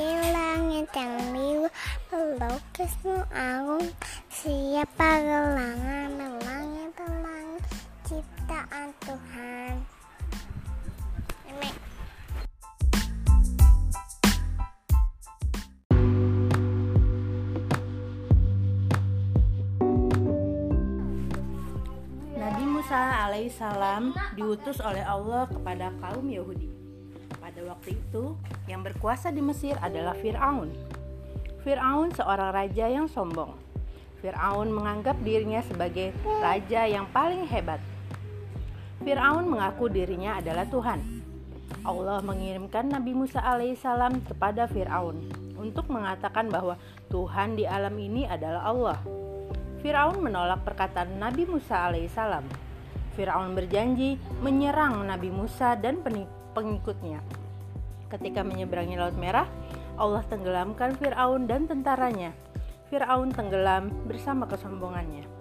Meski langit yang biru pelukismu agung. Siapa gelangan melangit pelangi ciptaan Tuhan. Nabi Musa alaihissalam diutus oleh Allah kepada kaum Yahudi. Pada waktu itu, yang berkuasa di Mesir adalah Firaun. Firaun seorang raja yang sombong. Firaun menganggap dirinya sebagai raja yang paling hebat. Firaun mengaku dirinya adalah Tuhan. Allah mengirimkan Nabi Musa alaihissalam kepada Firaun untuk mengatakan bahwa Tuhan di alam ini adalah Allah. Firaun menolak perkataan Nabi Musa alaihissalam. Firaun berjanji menyerang Nabi Musa dan pengikutnya. Ketika menyeberangi Laut Merah, Allah tenggelamkan Firaun dan tentaranya. Firaun tenggelam bersama kesombongannya.